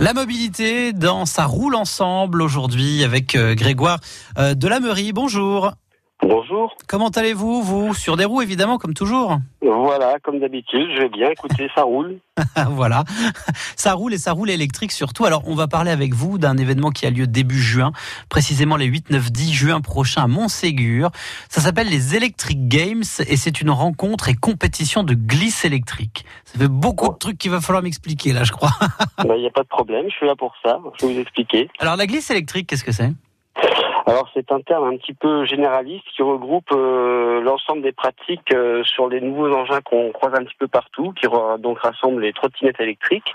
La mobilité dans ça roule ensemble aujourd'hui avec euh, Grégoire euh, Delamerie. Bonjour. Bonjour. Comment allez-vous Vous sur des roues évidemment comme toujours. Voilà, comme d'habitude, je vais bien. Écoutez, ça roule. voilà, ça roule et ça roule électrique surtout. Alors on va parler avec vous d'un événement qui a lieu début juin, précisément les 8, 9, 10 juin prochain à Montségur. Ça s'appelle les Electric Games et c'est une rencontre et compétition de glisse électrique. Ça fait beaucoup de trucs qu'il va falloir m'expliquer là, je crois. Il n'y a pas de problème, je suis là pour ça. Je vais vous expliquer. Alors la glisse électrique, qu'est-ce que c'est? Alors c'est un terme un petit peu généraliste qui regroupe euh, l'ensemble des pratiques euh, sur les nouveaux engins qu'on croise un petit peu partout, qui donc rassemble les trottinettes électriques,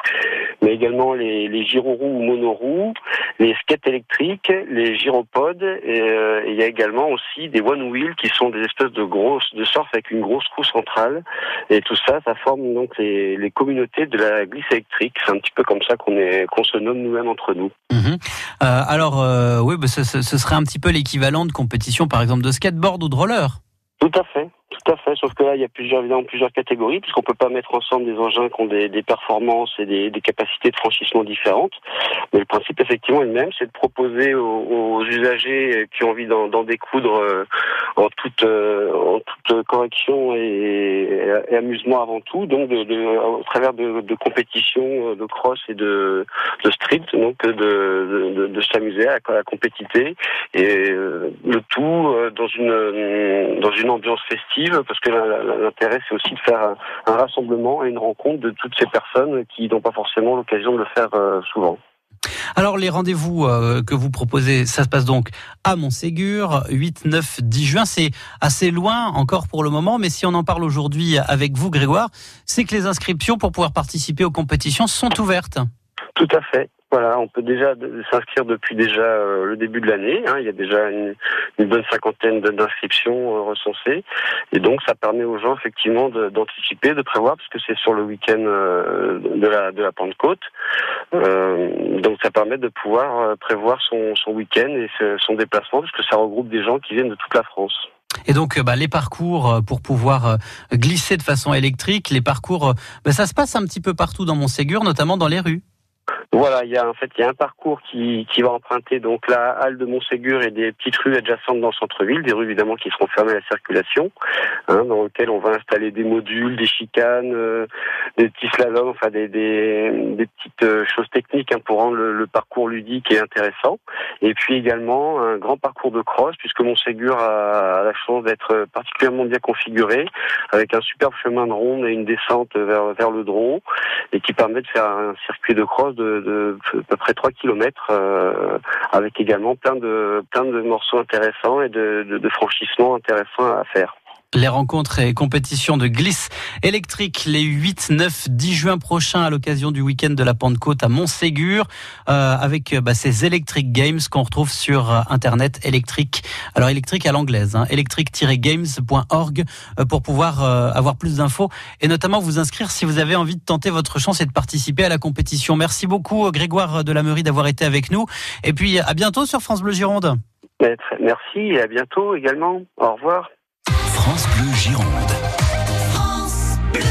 mais également les, les gyroroues ou monoroues, les skates électriques, les gyropodes, et euh, il y a également aussi des one wheel qui sont des espèces de grosses de surf avec une grosse roue centrale, et tout ça, ça forme donc les, communautés de la glisse électrique. C'est un petit peu comme ça qu'on est qu'on se nomme nous-mêmes entre nous. Mhm. alors oui, bah, ce, ce serait un petit peu l'équivalent de compétition, par exemple, de skateboard ou de roller. Tout à fait. Tout à fait, sauf que là, il y a plusieurs, évidemment, plusieurs catégories, puisqu'on peut pas mettre ensemble des engins qui ont des, des performances et des, des, capacités de franchissement différentes. Mais le principe, effectivement, est le même, c'est de proposer aux, aux, usagers qui ont envie d'en découdre euh, en toute, euh, en toute correction et, et, amusement avant tout, donc de, de, au travers de, de, compétitions de cross et de, de street, donc de, de, s'amuser à la compétitivité et euh, le tout une, dans une ambiance festive parce que l'intérêt c'est aussi de faire un, rassemblement et une rencontre de toutes ces personnes qui n'ont pas forcément l'occasion de le faire euh, souvent. Alors les rendez-vous euh, que vous proposez, ça se passe donc à Montségur, 8, 9, 10 juin. C'est assez loin encore pour le moment, mais si on en parle aujourd'hui avec vous, Grégoire, c'est que les inscriptions pour pouvoir participer aux compétitions sont ouvertes. Tout à fait. Voilà, on peut déjà s'inscrire depuis déjà euh, le début de l'année. Hein. Il y a déjà une, bonne cinquantaine d'inscriptions euh, recensées, et donc ça permet aux gens effectivement d'anticiper, de, prévoir, parce que c'est sur le week-end euh, de la Pentecôte. donc ça permet de pouvoir prévoir son, week-end et son déplacement, parce que ça regroupe des gens qui viennent de toute la France. Et donc, bah, les parcours pour pouvoir glisser de façon électrique, les parcours, bah, ça se passe un petit peu partout dans Montségur, notamment dans les rues. Voilà, il y a en fait il y a un parcours qui, va emprunter donc la halle de Montségur et des petites rues adjacentes dans le centre-ville, des rues évidemment qui seront fermées à la circulation, hein, dans lesquelles on va installer des modules, des chicanes, euh, des petits slaloms, enfin des, des, des petites euh, choses techniques hein, pour rendre le, parcours ludique et intéressant. Et puis également un grand parcours de cross puisque Montségur a, la chance d'être particulièrement bien configuré avec un superbe chemin de ronde et une descente vers vers le Dron et qui permet de faire un circuit de cross de de, à peu près 3 km euh, avec également plein de plein de morceaux intéressants et de, de, de franchissements intéressants à faire. Les rencontres et compétitions de glisse électrique les 8, 9, 10 juin prochains à l'occasion du week-end de la Pentecôte à Montségur euh, avec bah, ces Electric Games qu'on retrouve sur euh, internet électrique. Alors électrique à l'anglaise, hein, electric-games.org euh, pour pouvoir euh, avoir plus d'infos et notamment vous inscrire si vous avez envie de tenter votre chance et de participer à la compétition. Merci beaucoup Grégoire de la Meurie d'avoir été avec nous et puis à bientôt sur France Bleu Gironde. Merci et à bientôt également. Au revoir. France Bleu Gironde.